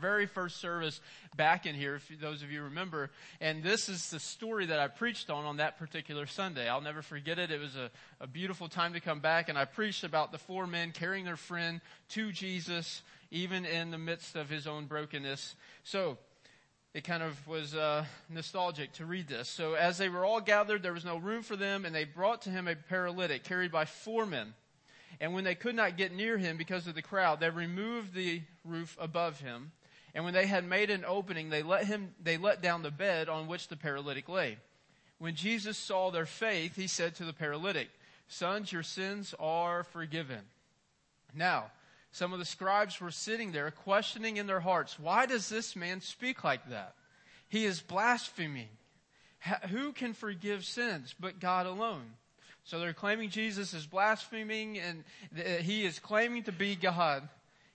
very first service back in here, if those of you remember. And this is the story that I preached on on that particular Sunday. I'll never forget it. It was a, a beautiful time to come back, and I preached about the four men carrying their friend to Jesus, even in the midst of his own brokenness. So, it kind of was uh, nostalgic to read this. So, as they were all gathered, there was no room for them, and they brought to him a paralytic carried by four men. And when they could not get near him because of the crowd, they removed the roof above him. And when they had made an opening, they let him, they let down the bed on which the paralytic lay. When Jesus saw their faith, he said to the paralytic, Sons, your sins are forgiven. Now, some of the scribes were sitting there questioning in their hearts, why does this man speak like that? He is blaspheming. Who can forgive sins but God alone? So they're claiming Jesus is blaspheming and uh, he is claiming to be God.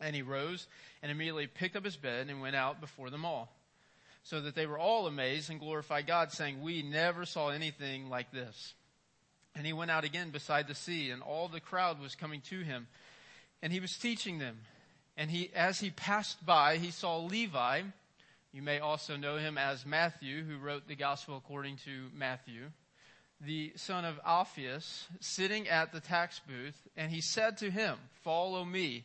And he rose and immediately picked up his bed and went out before them all. So that they were all amazed and glorified God, saying, We never saw anything like this. And he went out again beside the sea, and all the crowd was coming to him. And he was teaching them. And he, as he passed by, he saw Levi. You may also know him as Matthew, who wrote the gospel according to Matthew the son of Alphaeus, sitting at the tax booth, and he said to him, Follow me.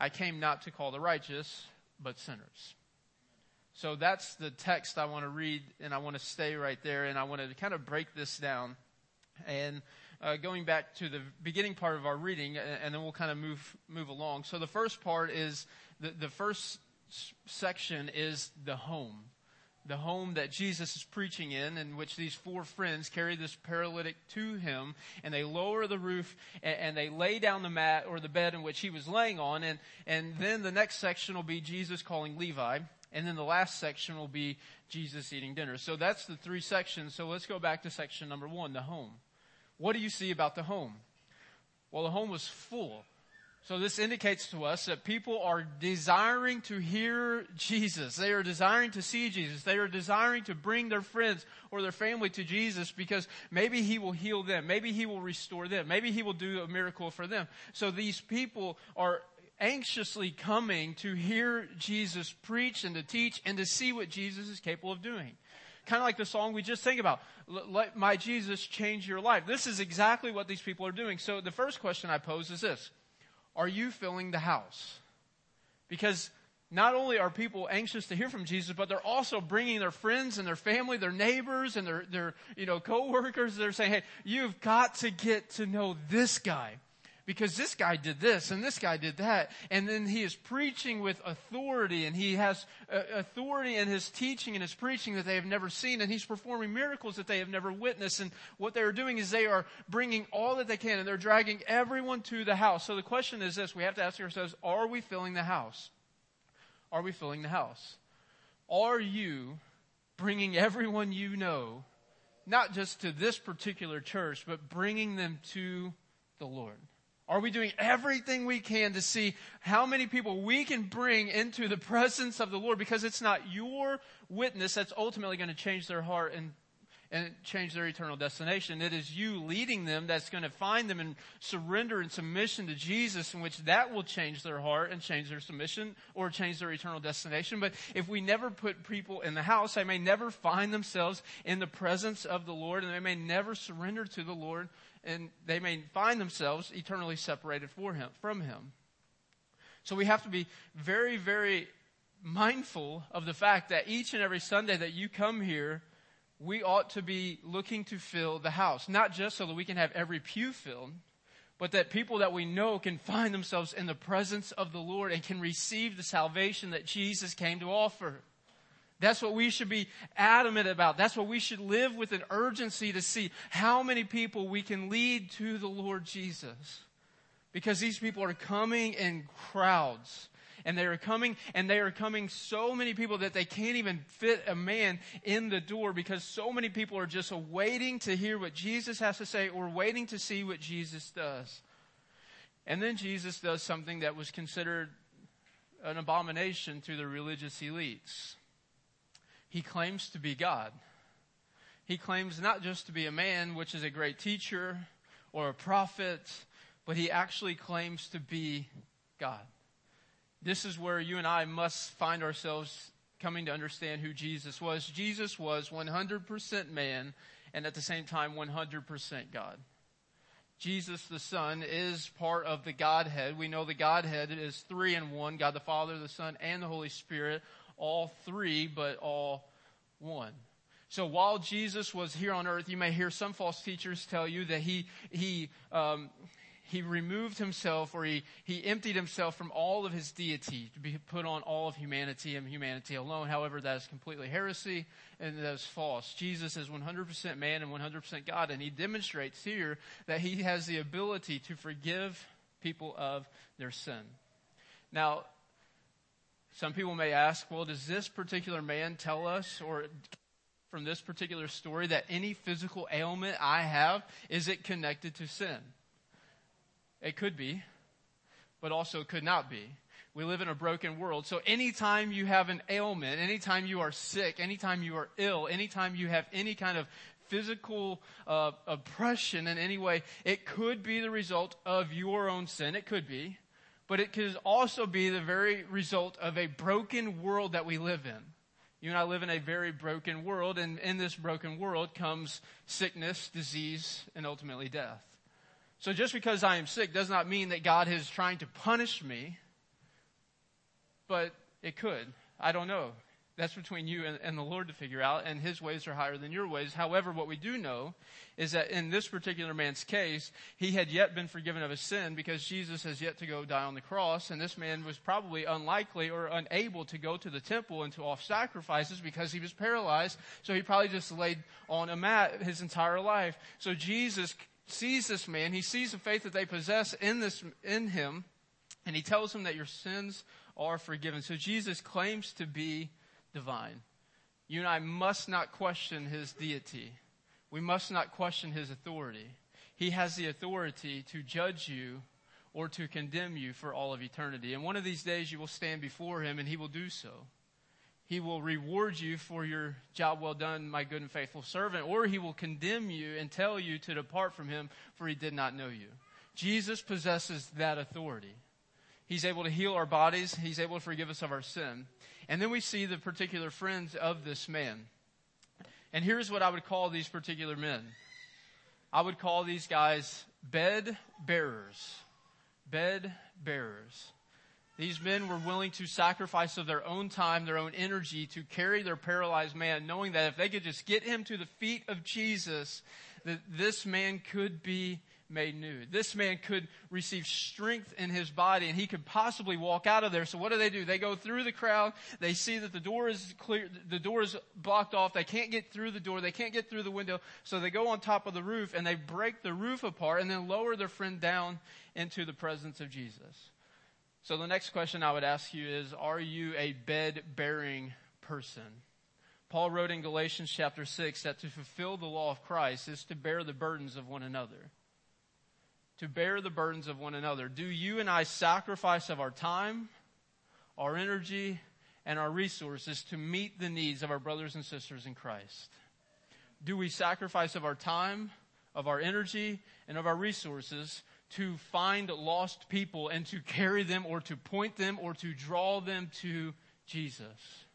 I came not to call the righteous, but sinners. So that's the text I want to read, and I want to stay right there, and I want to kind of break this down. And uh, going back to the beginning part of our reading, and then we'll kind of move move along. So the first part is the the first section is the home the home that Jesus is preaching in, in which these four friends carry this paralytic to him, and they lower the roof and, and, they lay down the mat or the bed in which he was laying on, and, and then the next section will be Jesus calling Levi, and then the last section will be Jesus eating dinner. So that's the three sections. So let's go back to section number one, the home. What do you see about the home? Well, the home was full. So this indicates to us that people are desiring to hear Jesus. They are desiring to see Jesus. They are desiring to bring their friends or their family to Jesus because maybe He will heal them. Maybe He will restore them. Maybe He will do a miracle for them. So these people are anxiously coming to hear Jesus preach and to teach and to see what Jesus is capable of doing. Kind of like the song we just sang about. Let my Jesus change your life. This is exactly what these people are doing. So the first question I pose is this. Are you filling the house? Because not only are people anxious to hear from Jesus, but they're also bringing their friends and their family, their neighbors and their, their, you know, coworkers. They're saying, hey, you've got to get to know this guy because this guy did this and this guy did that. And then he is preaching with authority and he has uh, authority in his teaching and his preaching that they have never seen and he's performing miracles that they have never witnessed. And what they are doing is they are bringing all that they can and they're dragging everyone to the house. So the question is this, we have to ask ourselves, are we filling the house? Are we filling the house? Are you bringing everyone you know, not just to this particular church, but bringing them to the Lord? Are we doing everything we can to see how many people we can bring into the presence of the Lord? Because it's not your witness that's ultimately going to change their heart and, and change their eternal destination. It is you leading them that's going to find them and surrender and submission to Jesus in which that will change their heart and change their submission or change their eternal destination. But if we never put people in the house, they may never find themselves in the presence of the Lord and they may never surrender to the Lord and they may find themselves eternally separated him, from him. So we have to be very, very mindful of the fact that each and every Sunday that you come here, we ought to be looking to fill the house. Not just so that we can have every pew filled, but that people that we know can find themselves in the presence of the Lord and can receive the salvation that Jesus came to offer. That's what we should be adamant about. That's what we should live with an urgency to see how many people we can lead to the Lord Jesus. Because these people are coming in crowds and they are coming and they are coming so many people that they can't even fit a man in the door because so many people are just waiting to hear what Jesus has to say or waiting to see what Jesus does. And then Jesus does something that was considered an abomination to the religious elites. He claims to be God. He claims not just to be a man, which is a great teacher or a prophet, but he actually claims to be God. This is where you and I must find ourselves coming to understand who Jesus was. Jesus was 100% man and at the same time 100% God. Jesus the Son is part of the Godhead. We know the Godhead is three in one God the Father, the Son, and the Holy Spirit. All three, but all one. So while Jesus was here on earth, you may hear some false teachers tell you that he, he, um, he removed himself or he, he emptied himself from all of his deity to be put on all of humanity and humanity alone. However, that is completely heresy and that is false. Jesus is 100% man and 100% God and he demonstrates here that he has the ability to forgive people of their sin. Now, some people may ask, well, does this particular man tell us or from this particular story that any physical ailment I have, is it connected to sin? It could be, but also it could not be. We live in a broken world. So anytime you have an ailment, anytime you are sick, anytime you are ill, anytime you have any kind of physical uh, oppression in any way, it could be the result of your own sin. It could be. But it could also be the very result of a broken world that we live in. You and I live in a very broken world, and in this broken world comes sickness, disease, and ultimately death. So just because I am sick does not mean that God is trying to punish me, but it could. I don't know. That's between you and, and, the Lord to figure out, and His ways are higher than your ways. However, what we do know is that in this particular man's case, he had yet been forgiven of his sin because Jesus has yet to go die on the cross, and this man was probably unlikely or unable to go to the temple and to offer sacrifices because he was paralyzed, so he probably just laid on a mat his entire life. So Jesus sees this man, he sees the faith that they possess in this, in him, and he tells him that your sins are forgiven. So Jesus claims to be divine. You and I must not question his deity. We must not question his authority. He has the authority to judge you or to condemn you for all of eternity. And one of these days you will stand before him and he will do so. He will reward you for your job well done, my good and faithful servant, or he will condemn you and tell you to depart from him, for he did not know you. Jesus possesses that authority. He's able to heal our bodies. He's able to forgive us of our sin. And then we see the particular friends of this man. And here's what I would call these particular men. I would call these guys bed bearers. Bed bearers. These men were willing to sacrifice of their own time, their own energy to carry their paralyzed man, knowing that if they could just get him to the feet of Jesus, that this man could be made new. This man could receive strength in his body and he could possibly walk out of there. So what do they do? They go through the crowd. They see that the door is clear, the door is blocked off. They can't get through the door. They can't get through the window. So they go on top of the roof and they break the roof apart and then lower their friend down into the presence of Jesus. So the next question I would ask you is, are you a bed bearing person? Paul wrote in Galatians chapter 6 that to fulfill the law of Christ is to bear the burdens of one another. To bear the burdens of one another. Do you and I sacrifice of our time, our energy, and our resources to meet the needs of our brothers and sisters in Christ? Do we sacrifice of our time, of our energy, and of our resources to find lost people and to carry them or to point them or to draw them to Jesus.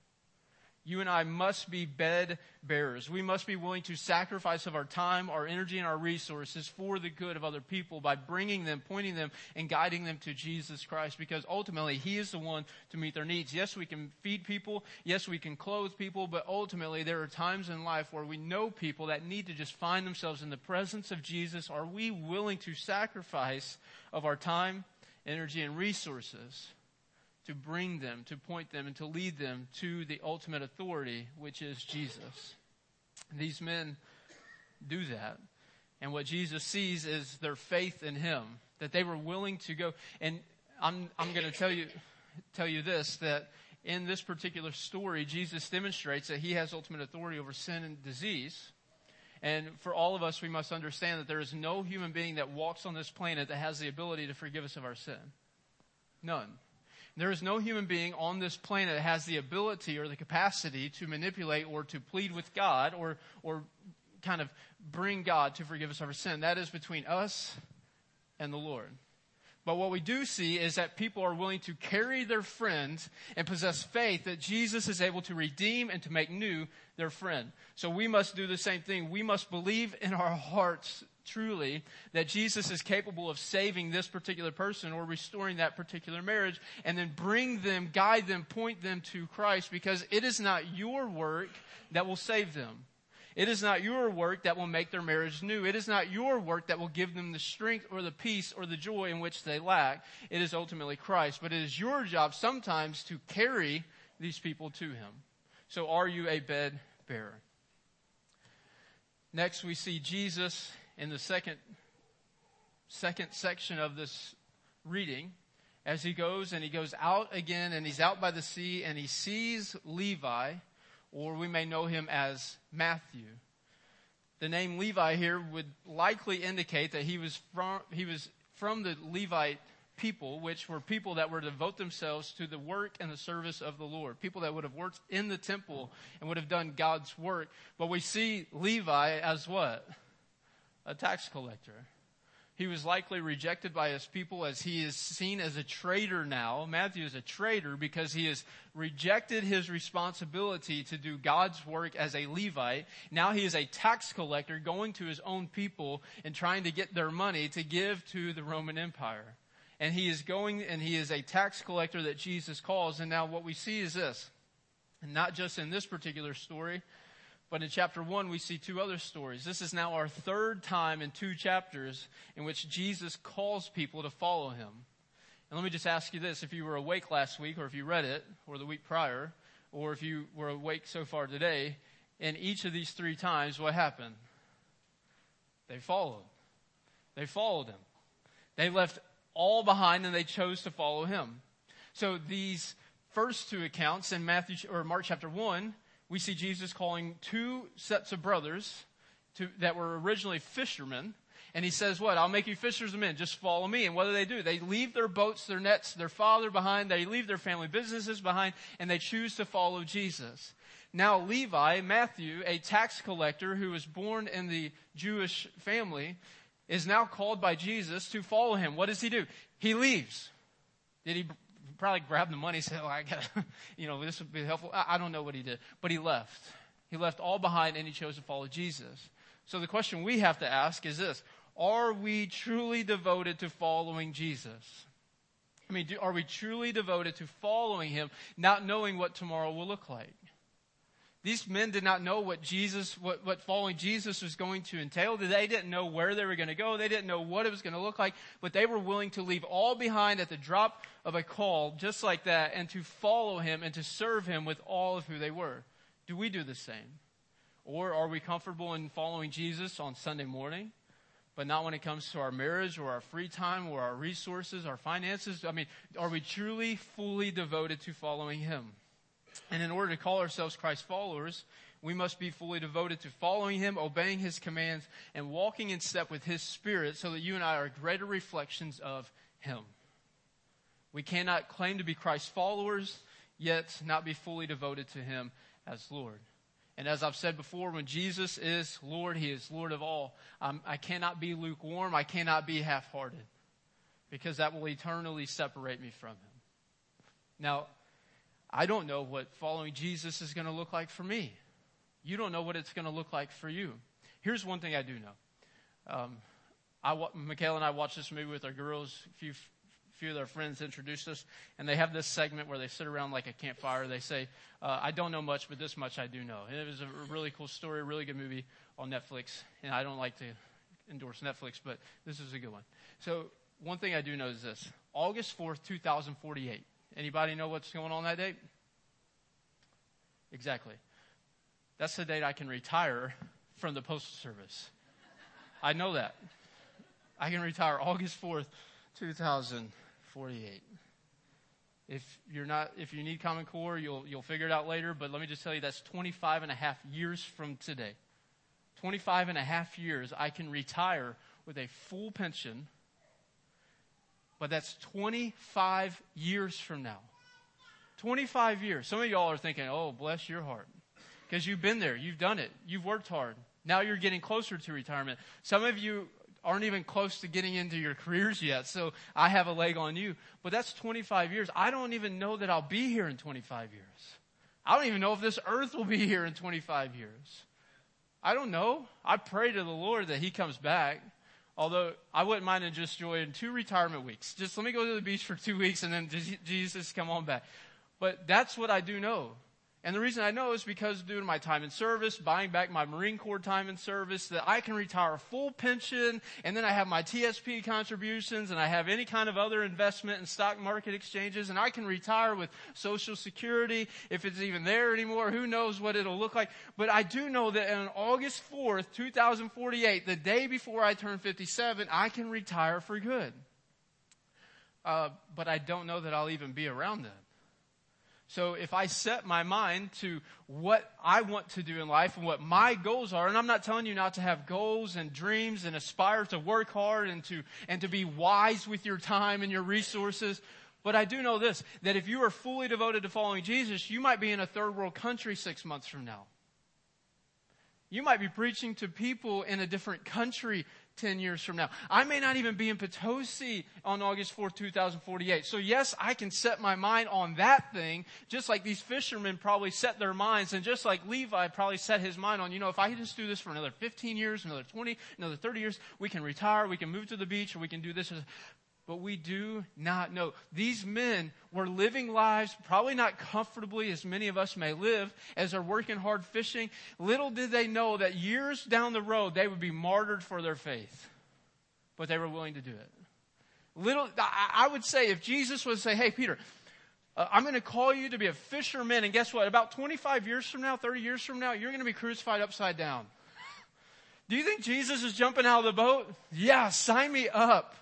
You and I must be bed bearers. We must be willing to sacrifice of our time, our energy, and our resources for the good of other people by bringing them, pointing them, and guiding them to Jesus Christ because ultimately He is the one to meet their needs. Yes, we can feed people. Yes, we can clothe people, but ultimately there are times in life where we know people that need to just find themselves in the presence of Jesus. Are we willing to sacrifice of our time, energy, and resources to bring them, to point them, and to lead them to the ultimate authority, which is Jesus. These men do that. And what Jesus sees is their faith in Him, that they were willing to go. And I'm, I'm going to tell you, tell you this, that in this particular story, Jesus demonstrates that He has ultimate authority over sin and disease. And for all of us, we must understand that there is no human being that walks on this planet that has the ability to forgive us of our sin. None. There is no human being on this planet that has the ability or the capacity to manipulate or to plead with God or, or kind of bring God to forgive us of our sin. That is between us and the Lord. But what we do see is that people are willing to carry their friends and possess faith that Jesus is able to redeem and to make new their friend. So we must do the same thing. We must believe in our hearts truly that Jesus is capable of saving this particular person or restoring that particular marriage and then bring them, guide them, point them to Christ because it is not your work that will save them. It is not your work that will make their marriage new. It is not your work that will give them the strength or the peace or the joy in which they lack. It is ultimately Christ. But it is your job sometimes to carry these people to Him. So are you a bed bearer? Next, we see Jesus in the second, second section of this reading as he goes and he goes out again and he's out by the sea and he sees Levi, or we may know him as Matthew. The name Levi here would likely indicate that he was from, he was from the Levite people, which were people that were to devote themselves to the work and the service of the Lord. People that would have worked in the temple and would have done God's work. But we see Levi as what? A tax collector. He was likely rejected by his people as he is seen as a traitor now. Matthew is a traitor because he has rejected his responsibility to do God's work as a Levite. Now he is a tax collector going to his own people and trying to get their money to give to the Roman Empire. And he is going and he is a tax collector that Jesus calls. And now what we see is this. And not just in this particular story, but in chapter 1, we see two other stories. This is now our third time in two chapters in which Jesus calls people to follow him. And let me just ask you this if you were awake last week, or if you read it, or the week prior, or if you were awake so far today, in each of these three times, what happened? They followed. They followed him. They left all behind and they chose to follow him. So these first two accounts in Matthew or Mark chapter 1 we see Jesus calling two sets of brothers to, that were originally fishermen. And he says, what? I'll make you fishers of men. Just follow me. And what do they do? They leave their boats, their nets, their father behind. They leave their family businesses behind and they choose to follow Jesus. Now Levi, Matthew, a tax collector who was born in the Jewish family, is now called by Jesus to follow him. What does he do? He leaves. Did he probably grabbed the money, said, oh, I got you know, this would be helpful. I, I don't know what he did, but he left. He left all behind and he chose to follow Jesus. So the question we have to ask is this. Are we truly devoted to following Jesus? I mean, do, are we truly devoted to following him, not knowing what tomorrow will look like? These men did not know what Jesus, what, what following Jesus was going to entail. They didn't know where they were going to go. They didn't know what it was going to look like, but they were willing to leave all behind at the drop of a call, just like that, and to follow him and to serve him with all of who they were. Do we do the same? Or are we comfortable in following Jesus on Sunday morning, but not when it comes to our marriage or our free time or our resources, our finances? I mean, are we truly fully devoted to following him? And in order to call ourselves Christ followers, we must be fully devoted to following Him, obeying His commands, and walking in step with His Spirit so that you and I are greater reflections of Him. We cannot claim to be Christ followers, yet not be fully devoted to Him as Lord. And as I've said before, when Jesus is Lord, He is Lord of all. I cannot be lukewarm. I cannot be half-hearted because that will eternally separate me from Him. Now, I don't know what following Jesus is going to look like for me. You don't know what it's going to look like for you. Here's one thing I do know. Um, I, Michaela and I watched this movie with our girls. A few, few of their friends introduced us, and they have this segment where they sit around like a campfire. They say, uh, "I don't know much, but this much I do know." And it was a really cool story, really good movie on Netflix. And I don't like to endorse Netflix, but this is a good one. So one thing I do know is this: August fourth, two thousand forty-eight. Anybody know what's going on that date? Exactly. That's the date I can retire from the Postal Service. I know that. I can retire August 4th, 2048. If you're not, if you need Common Core, you'll, you'll figure it out later, but let me just tell you that's 25 and a half years from today. 25 and a half years, I can retire with a full pension but that's 25 years from now. 25 years. Some of y'all are thinking, oh, bless your heart. Because you've been there. You've done it. You've worked hard. Now you're getting closer to retirement. Some of you aren't even close to getting into your careers yet. So I have a leg on you. But that's 25 years. I don't even know that I'll be here in 25 years. I don't even know if this earth will be here in 25 years. I don't know. I pray to the Lord that He comes back. Although I wouldn't mind just enjoying two retirement weeks. Just let me go to the beach for two weeks and then Jesus come on back. But that's what I do know. And the reason I know is because due to my time in service, buying back my Marine Corps time in service, that I can retire full pension, and then I have my TSP contributions, and I have any kind of other investment in stock market exchanges, and I can retire with Social Security, if it's even there anymore, who knows what it'll look like. But I do know that on August 4th, 2048, the day before I turn 57, I can retire for good. Uh, but I don't know that I'll even be around then. So if I set my mind to what I want to do in life and what my goals are, and I'm not telling you not to have goals and dreams and aspire to work hard and to, and to be wise with your time and your resources, but I do know this, that if you are fully devoted to following Jesus, you might be in a third world country six months from now. You might be preaching to people in a different country 10 years from now. I may not even be in Potosi on August 4th, 2048. So yes, I can set my mind on that thing, just like these fishermen probably set their minds, and just like Levi probably set his mind on, you know, if I just do this for another 15 years, another 20, another 30 years, we can retire, we can move to the beach, or we can do this but we do not know. These men were living lives, probably not comfortably as many of us may live, as they're working hard fishing. Little did they know that years down the road they would be martyred for their faith. But they were willing to do it. Little, I would say if Jesus would say, hey, Peter, uh, I'm going to call you to be a fisherman, and guess what? About 25 years from now, 30 years from now, you're going to be crucified upside down. Do you think Jesus is jumping out of the boat? Yeah, sign me up.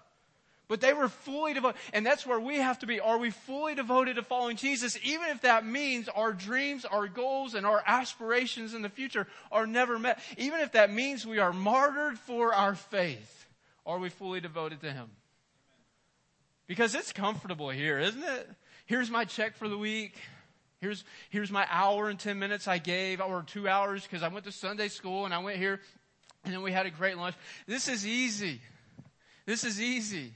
But they were fully devoted. And that's where we have to be. Are we fully devoted to following Jesus? Even if that means our dreams, our goals, and our aspirations in the future are never met. Even if that means we are martyred for our faith. Are we fully devoted to Him? Because it's comfortable here, isn't it? Here's my check for the week. Here's, here's my hour and 10 minutes I gave, or two hours, because I went to Sunday school and I went here and then we had a great lunch. This is easy. This is easy.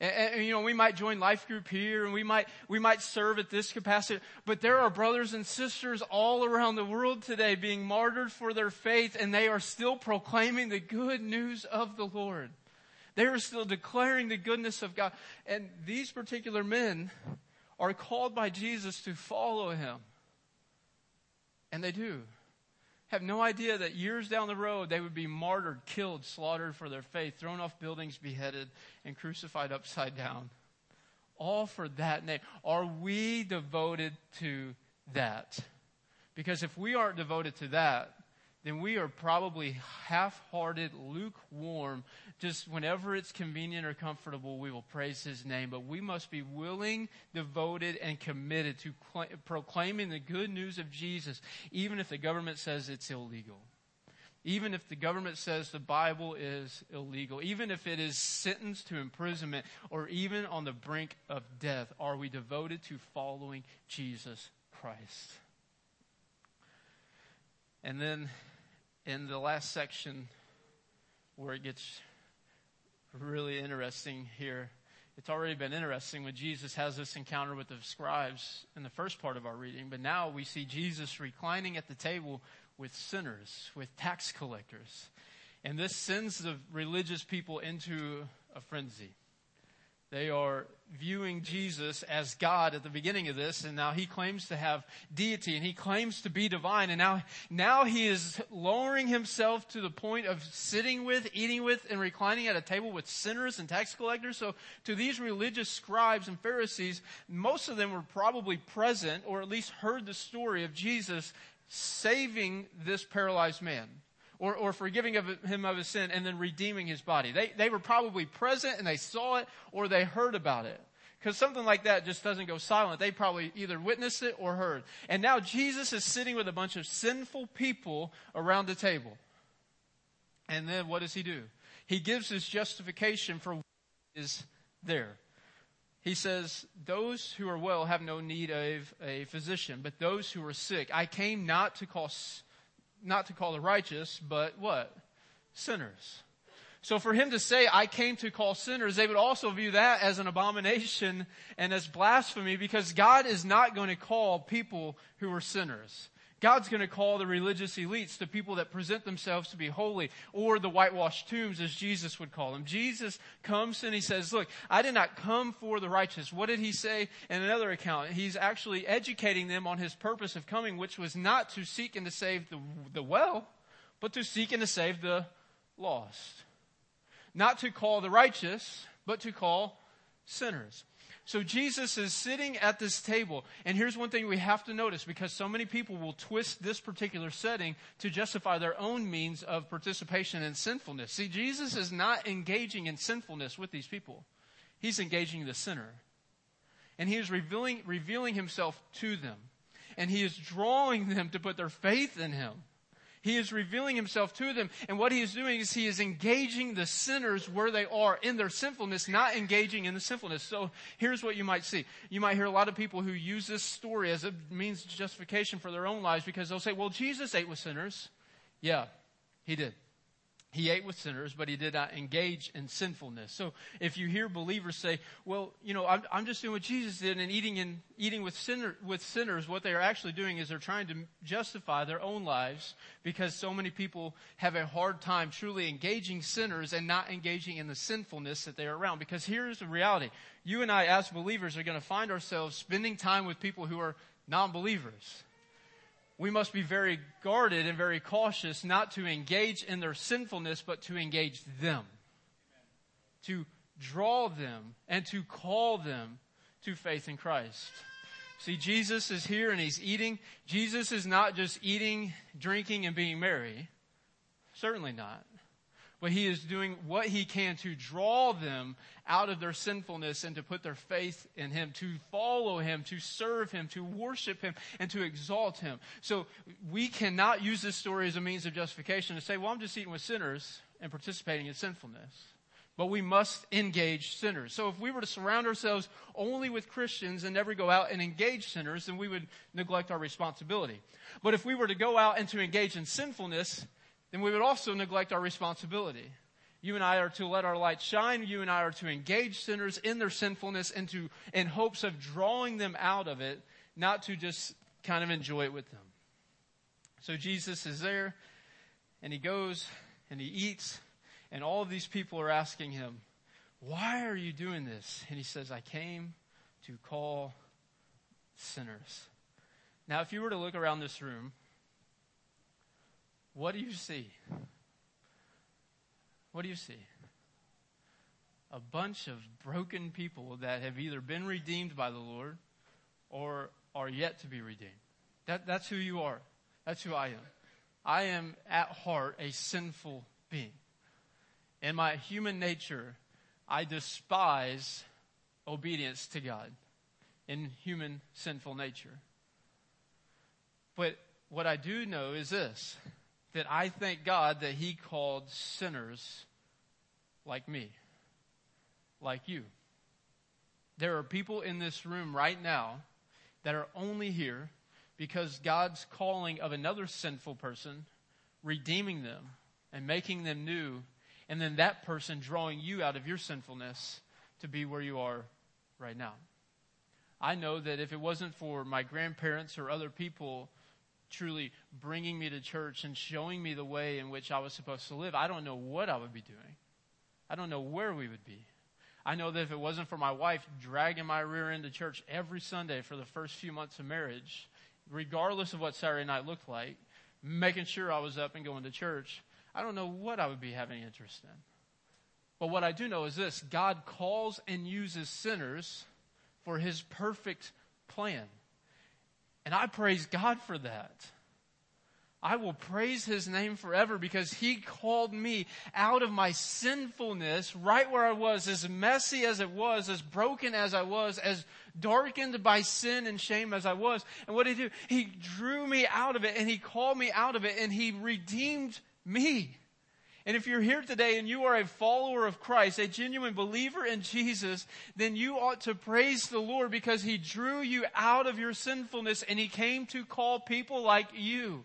And, and, you know, we might join life group here and we might, we might serve at this capacity, but there are brothers and sisters all around the world today being martyred for their faith and they are still proclaiming the good news of the Lord. They are still declaring the goodness of God. And these particular men are called by Jesus to follow him. And they do have no idea that years down the road they would be martyred, killed, slaughtered for their faith, thrown off buildings, beheaded, and crucified upside down. All for that name. Are we devoted to that? Because if we aren't devoted to that, then we are probably half-hearted, lukewarm. Just whenever it's convenient or comfortable, we will praise His name. But we must be willing, devoted, and committed to cl- proclaiming the good news of Jesus, even if the government says it's illegal. Even if the government says the Bible is illegal, even if it is sentenced to imprisonment, or even on the brink of death, are we devoted to following Jesus Christ? And then in the last section where it gets really interesting here it's already been interesting when Jesus has this encounter with the scribes in the first part of our reading, but now we see Jesus reclining at the table with sinners, with tax collectors. And this sends the religious people into a frenzy. They are viewing Jesus as God at the beginning of this, and now he claims to have deity and he claims to be divine, and now, now he is lowering himself to the point of sitting with, eating with, and reclining at a table with sinners and tax collectors. So to these religious scribes and Pharisees, most of them were probably present or at least heard the story of Jesus saving this paralyzed man or, or forgiving of him of his sin and then redeeming his body. They, they were probably present and they saw it or they heard about it. Because something like that just doesn't go silent. They probably either witnessed it or heard. And now Jesus is sitting with a bunch of sinful people around the table. And then what does he do? He gives his justification for what is there. He says, those who are well have no need of a physician, but those who are sick. I came not to call not to call the righteous, but what? Sinners. So for him to say, I came to call sinners, they would also view that as an abomination and as blasphemy because God is not going to call people who are sinners. God's going to call the religious elites, the people that present themselves to be holy, or the whitewashed tombs as Jesus would call them. Jesus comes and he says, look, I did not come for the righteous. What did he say in another account? He's actually educating them on his purpose of coming, which was not to seek and to save the, the well, but to seek and to save the lost. Not to call the righteous, but to call sinners. So Jesus is sitting at this table. And here's one thing we have to notice because so many people will twist this particular setting to justify their own means of participation in sinfulness. See, Jesus is not engaging in sinfulness with these people. He's engaging the sinner. And he is revealing, revealing himself to them. And he is drawing them to put their faith in him. He is revealing himself to them. And what he is doing is he is engaging the sinners where they are in their sinfulness, not engaging in the sinfulness. So here's what you might see. You might hear a lot of people who use this story as a means of justification for their own lives because they'll say, well, Jesus ate with sinners. Yeah, he did. He ate with sinners, but he did not engage in sinfulness. So if you hear believers say, well, you know, I'm, I'm just doing what Jesus did and eating and eating with sinner, with sinners, what they are actually doing is they're trying to justify their own lives because so many people have a hard time truly engaging sinners and not engaging in the sinfulness that they're around. Because here's the reality. You and I as believers are going to find ourselves spending time with people who are non-believers we must be very guarded and very cautious not to engage in their sinfulness, but to engage them. To draw them and to call them to faith in Christ. See, Jesus is here and he's eating. Jesus is not just eating, drinking, and being merry. Certainly not but he is doing what he can to draw them out of their sinfulness and to put their faith in him, to follow him, to serve him, to worship him, and to exalt him. So we cannot use this story as a means of justification to say, well, I'm just eating with sinners and participating in sinfulness. But we must engage sinners. So if we were to surround ourselves only with Christians and never go out and engage sinners, then we would neglect our responsibility. But if we were to go out and to engage in sinfulness, then we would also neglect our responsibility. You and I are to let our light shine. You and I are to engage sinners in their sinfulness and to, in hopes of drawing them out of it, not to just kind of enjoy it with them. So Jesus is there and he goes and he eats and all of these people are asking him, why are you doing this? And he says, I came to call sinners. Now, if you were to look around this room, what do you see? What do you see? A bunch of broken people that have either been redeemed by the Lord or are yet to be redeemed. That, that's who you are. That's who I am. I am at heart a sinful being. In my human nature, I despise obedience to God in human sinful nature. But what I do know is this that I thank God that He called sinners like me, like you. There are people in this room right now that are only here because God's calling of another sinful person, redeeming them and making them new, and then that person drawing you out of your sinfulness to be where you are right now. I know that if it wasn't for my grandparents or other people truly bringing me to church and showing me the way in which I was supposed to live, I don't know what I would be doing. I don't know where we would be. I know that if it wasn't for my wife dragging my rear end to church every Sunday for the first few months of marriage, regardless of what Saturday night looked like, making sure I was up and going to church, I don't know what I would be having interest in. But what I do know is this God calls and uses sinners for his perfect plan. And I praise God for that. I will praise his name forever because he called me out of my sinfulness right where I was, as messy as it was, as broken as I was, as darkened by sin and shame as I was. And what did he do? He drew me out of it and he called me out of it and he redeemed me. And if you're here today and you are a follower of Christ, a genuine believer in Jesus, then you ought to praise the Lord because He drew you out of your sinfulness and He came to call people like you.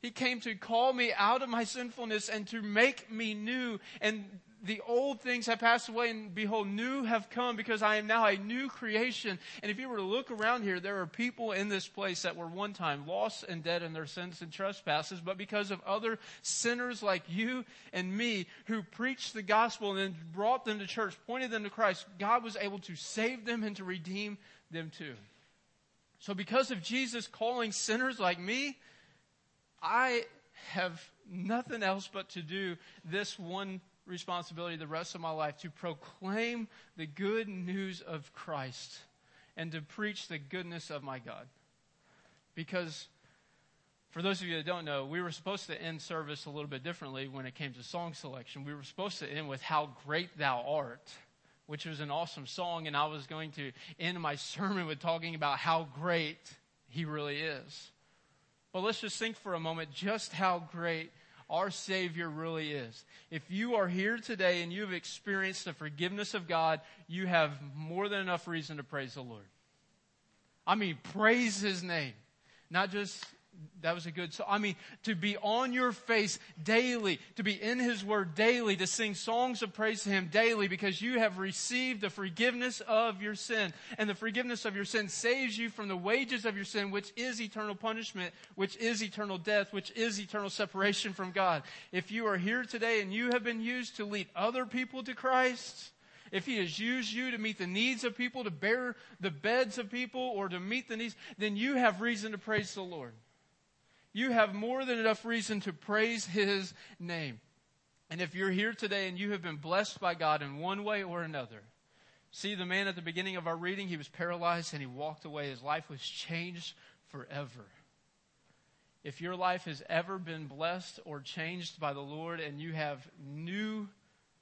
He came to call me out of my sinfulness and to make me new. And the old things have passed away and behold, new have come because I am now a new creation. And if you were to look around here, there are people in this place that were one time lost and dead in their sins and trespasses, but because of other sinners like you and me who preached the gospel and then brought them to church, pointed them to Christ, God was able to save them and to redeem them too. So because of Jesus calling sinners like me, I have nothing else but to do this one responsibility the rest of my life to proclaim the good news of Christ and to preach the goodness of my God. Because for those of you that don't know, we were supposed to end service a little bit differently when it came to song selection. We were supposed to end with How Great Thou Art, which was an awesome song, and I was going to end my sermon with talking about how great He really is. But let's just think for a moment just how great our Savior really is. If you are here today and you've experienced the forgiveness of God, you have more than enough reason to praise the Lord. I mean, praise His name. Not just that was a good song. I mean, to be on your face daily, to be in His Word daily, to sing songs of praise to Him daily because you have received the forgiveness of your sin. And the forgiveness of your sin saves you from the wages of your sin, which is eternal punishment, which is eternal death, which is eternal separation from God. If you are here today and you have been used to lead other people to Christ, if he has used you to meet the needs of people, to bear the beds of people, or to meet the needs, then you have reason to praise the Lord you have more than enough reason to praise His name. And if you're here today and you have been blessed by God in one way or another, see the man at the beginning of our reading, he was paralyzed and he walked away. His life was changed forever. If your life has ever been blessed or changed by the Lord and you have new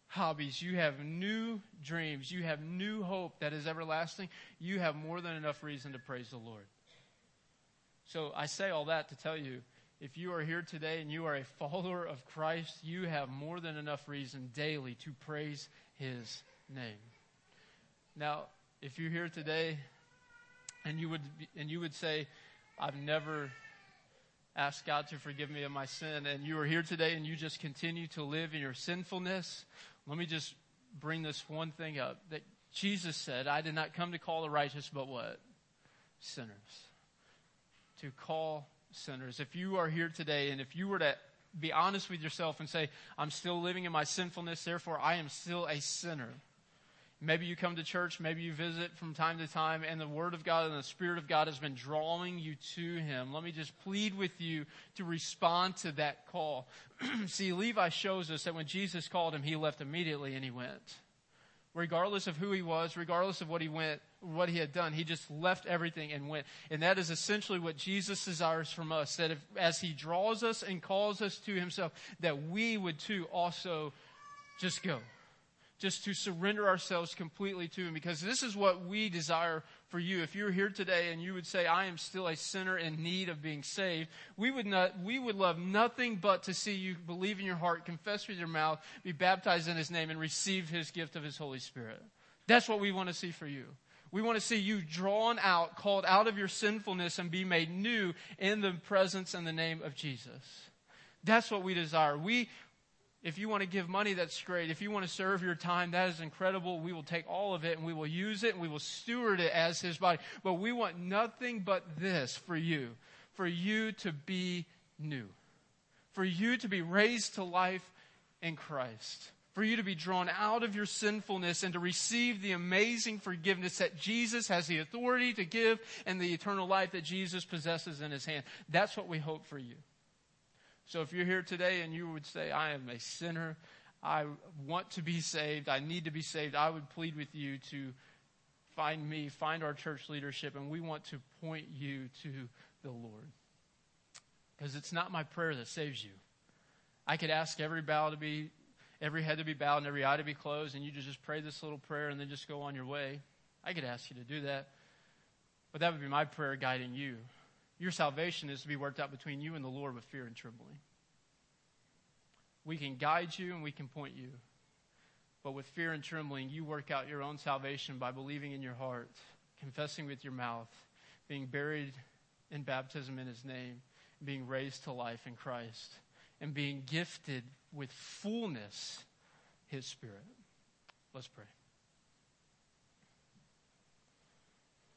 hobbies, you have new dreams, you have new hope that is everlasting, you have more than enough reason to praise the Lord. So I say all that to tell you if you are here today and you are a follower of Christ, you have more than enough reason daily to praise his name. Now, if you're here today and you would and you would say, I've never asked God to forgive me of my sin, and you are here today and you just continue to live in your sinfulness, let me just bring this one thing up that Jesus said, I did not come to call the righteous, but what? Sinners to call sinners. If you are here today and if you were to be honest with yourself and say, I'm still living in my sinfulness, therefore I am still a sinner. Maybe you come to church, maybe you visit from time to time, and the Word of God and the Spirit of God has been drawing you to Him. Let me just plead with you to respond to that call. See, Levi shows us that when Jesus called him, he left immediately and he went regardless of who he was, regardless of what he went, what he had done, he just left everything and went. And that is essentially what Jesus desires from us, that if, as he draws us and calls us to himself, that we would too also just go. Just to surrender ourselves completely to him, because this is what we desire for you. If you're here today and you would say, I am still a sinner in need of being saved, we would not, we would love nothing but to see you believe in your heart, confess with your mouth, be baptized in his name, and receive his gift of his Holy Spirit. That's what we want to see for you. We want to see you drawn out, called out of your sinfulness, and be made new in the presence and the name of Jesus. That's what we desire. We If you want to give money, that's great. If you want to serve your time, that is incredible. We will take all of it and we will use it and we will steward it as His body. But we want nothing but this for you, for you to be new, for you to be raised to life in Christ, for you to be drawn out of your sinfulness and to receive the amazing forgiveness that Jesus has the authority to give and the eternal life that Jesus possesses in His hand. That's what we hope for you. So if you're here today and you would say, I am a sinner, I want to be saved, I need to be saved, I would plead with you to find me, find our church leadership, and we want to point you to the Lord. Because it's not my prayer that saves you. I could ask every bow to be, every head to be bowed and every eye to be closed, and you just pray this little prayer and then just go on your way. I could ask you to do that. But that would be my prayer guiding you. Your salvation is to be worked out between you and the Lord with fear and trembling. We can guide you and we can point you. But with fear and trembling, you work out your own salvation by believing in your heart, confessing with your mouth, being buried in baptism in his name, being raised to life in Christ, and being gifted with fullness his spirit. Let's pray.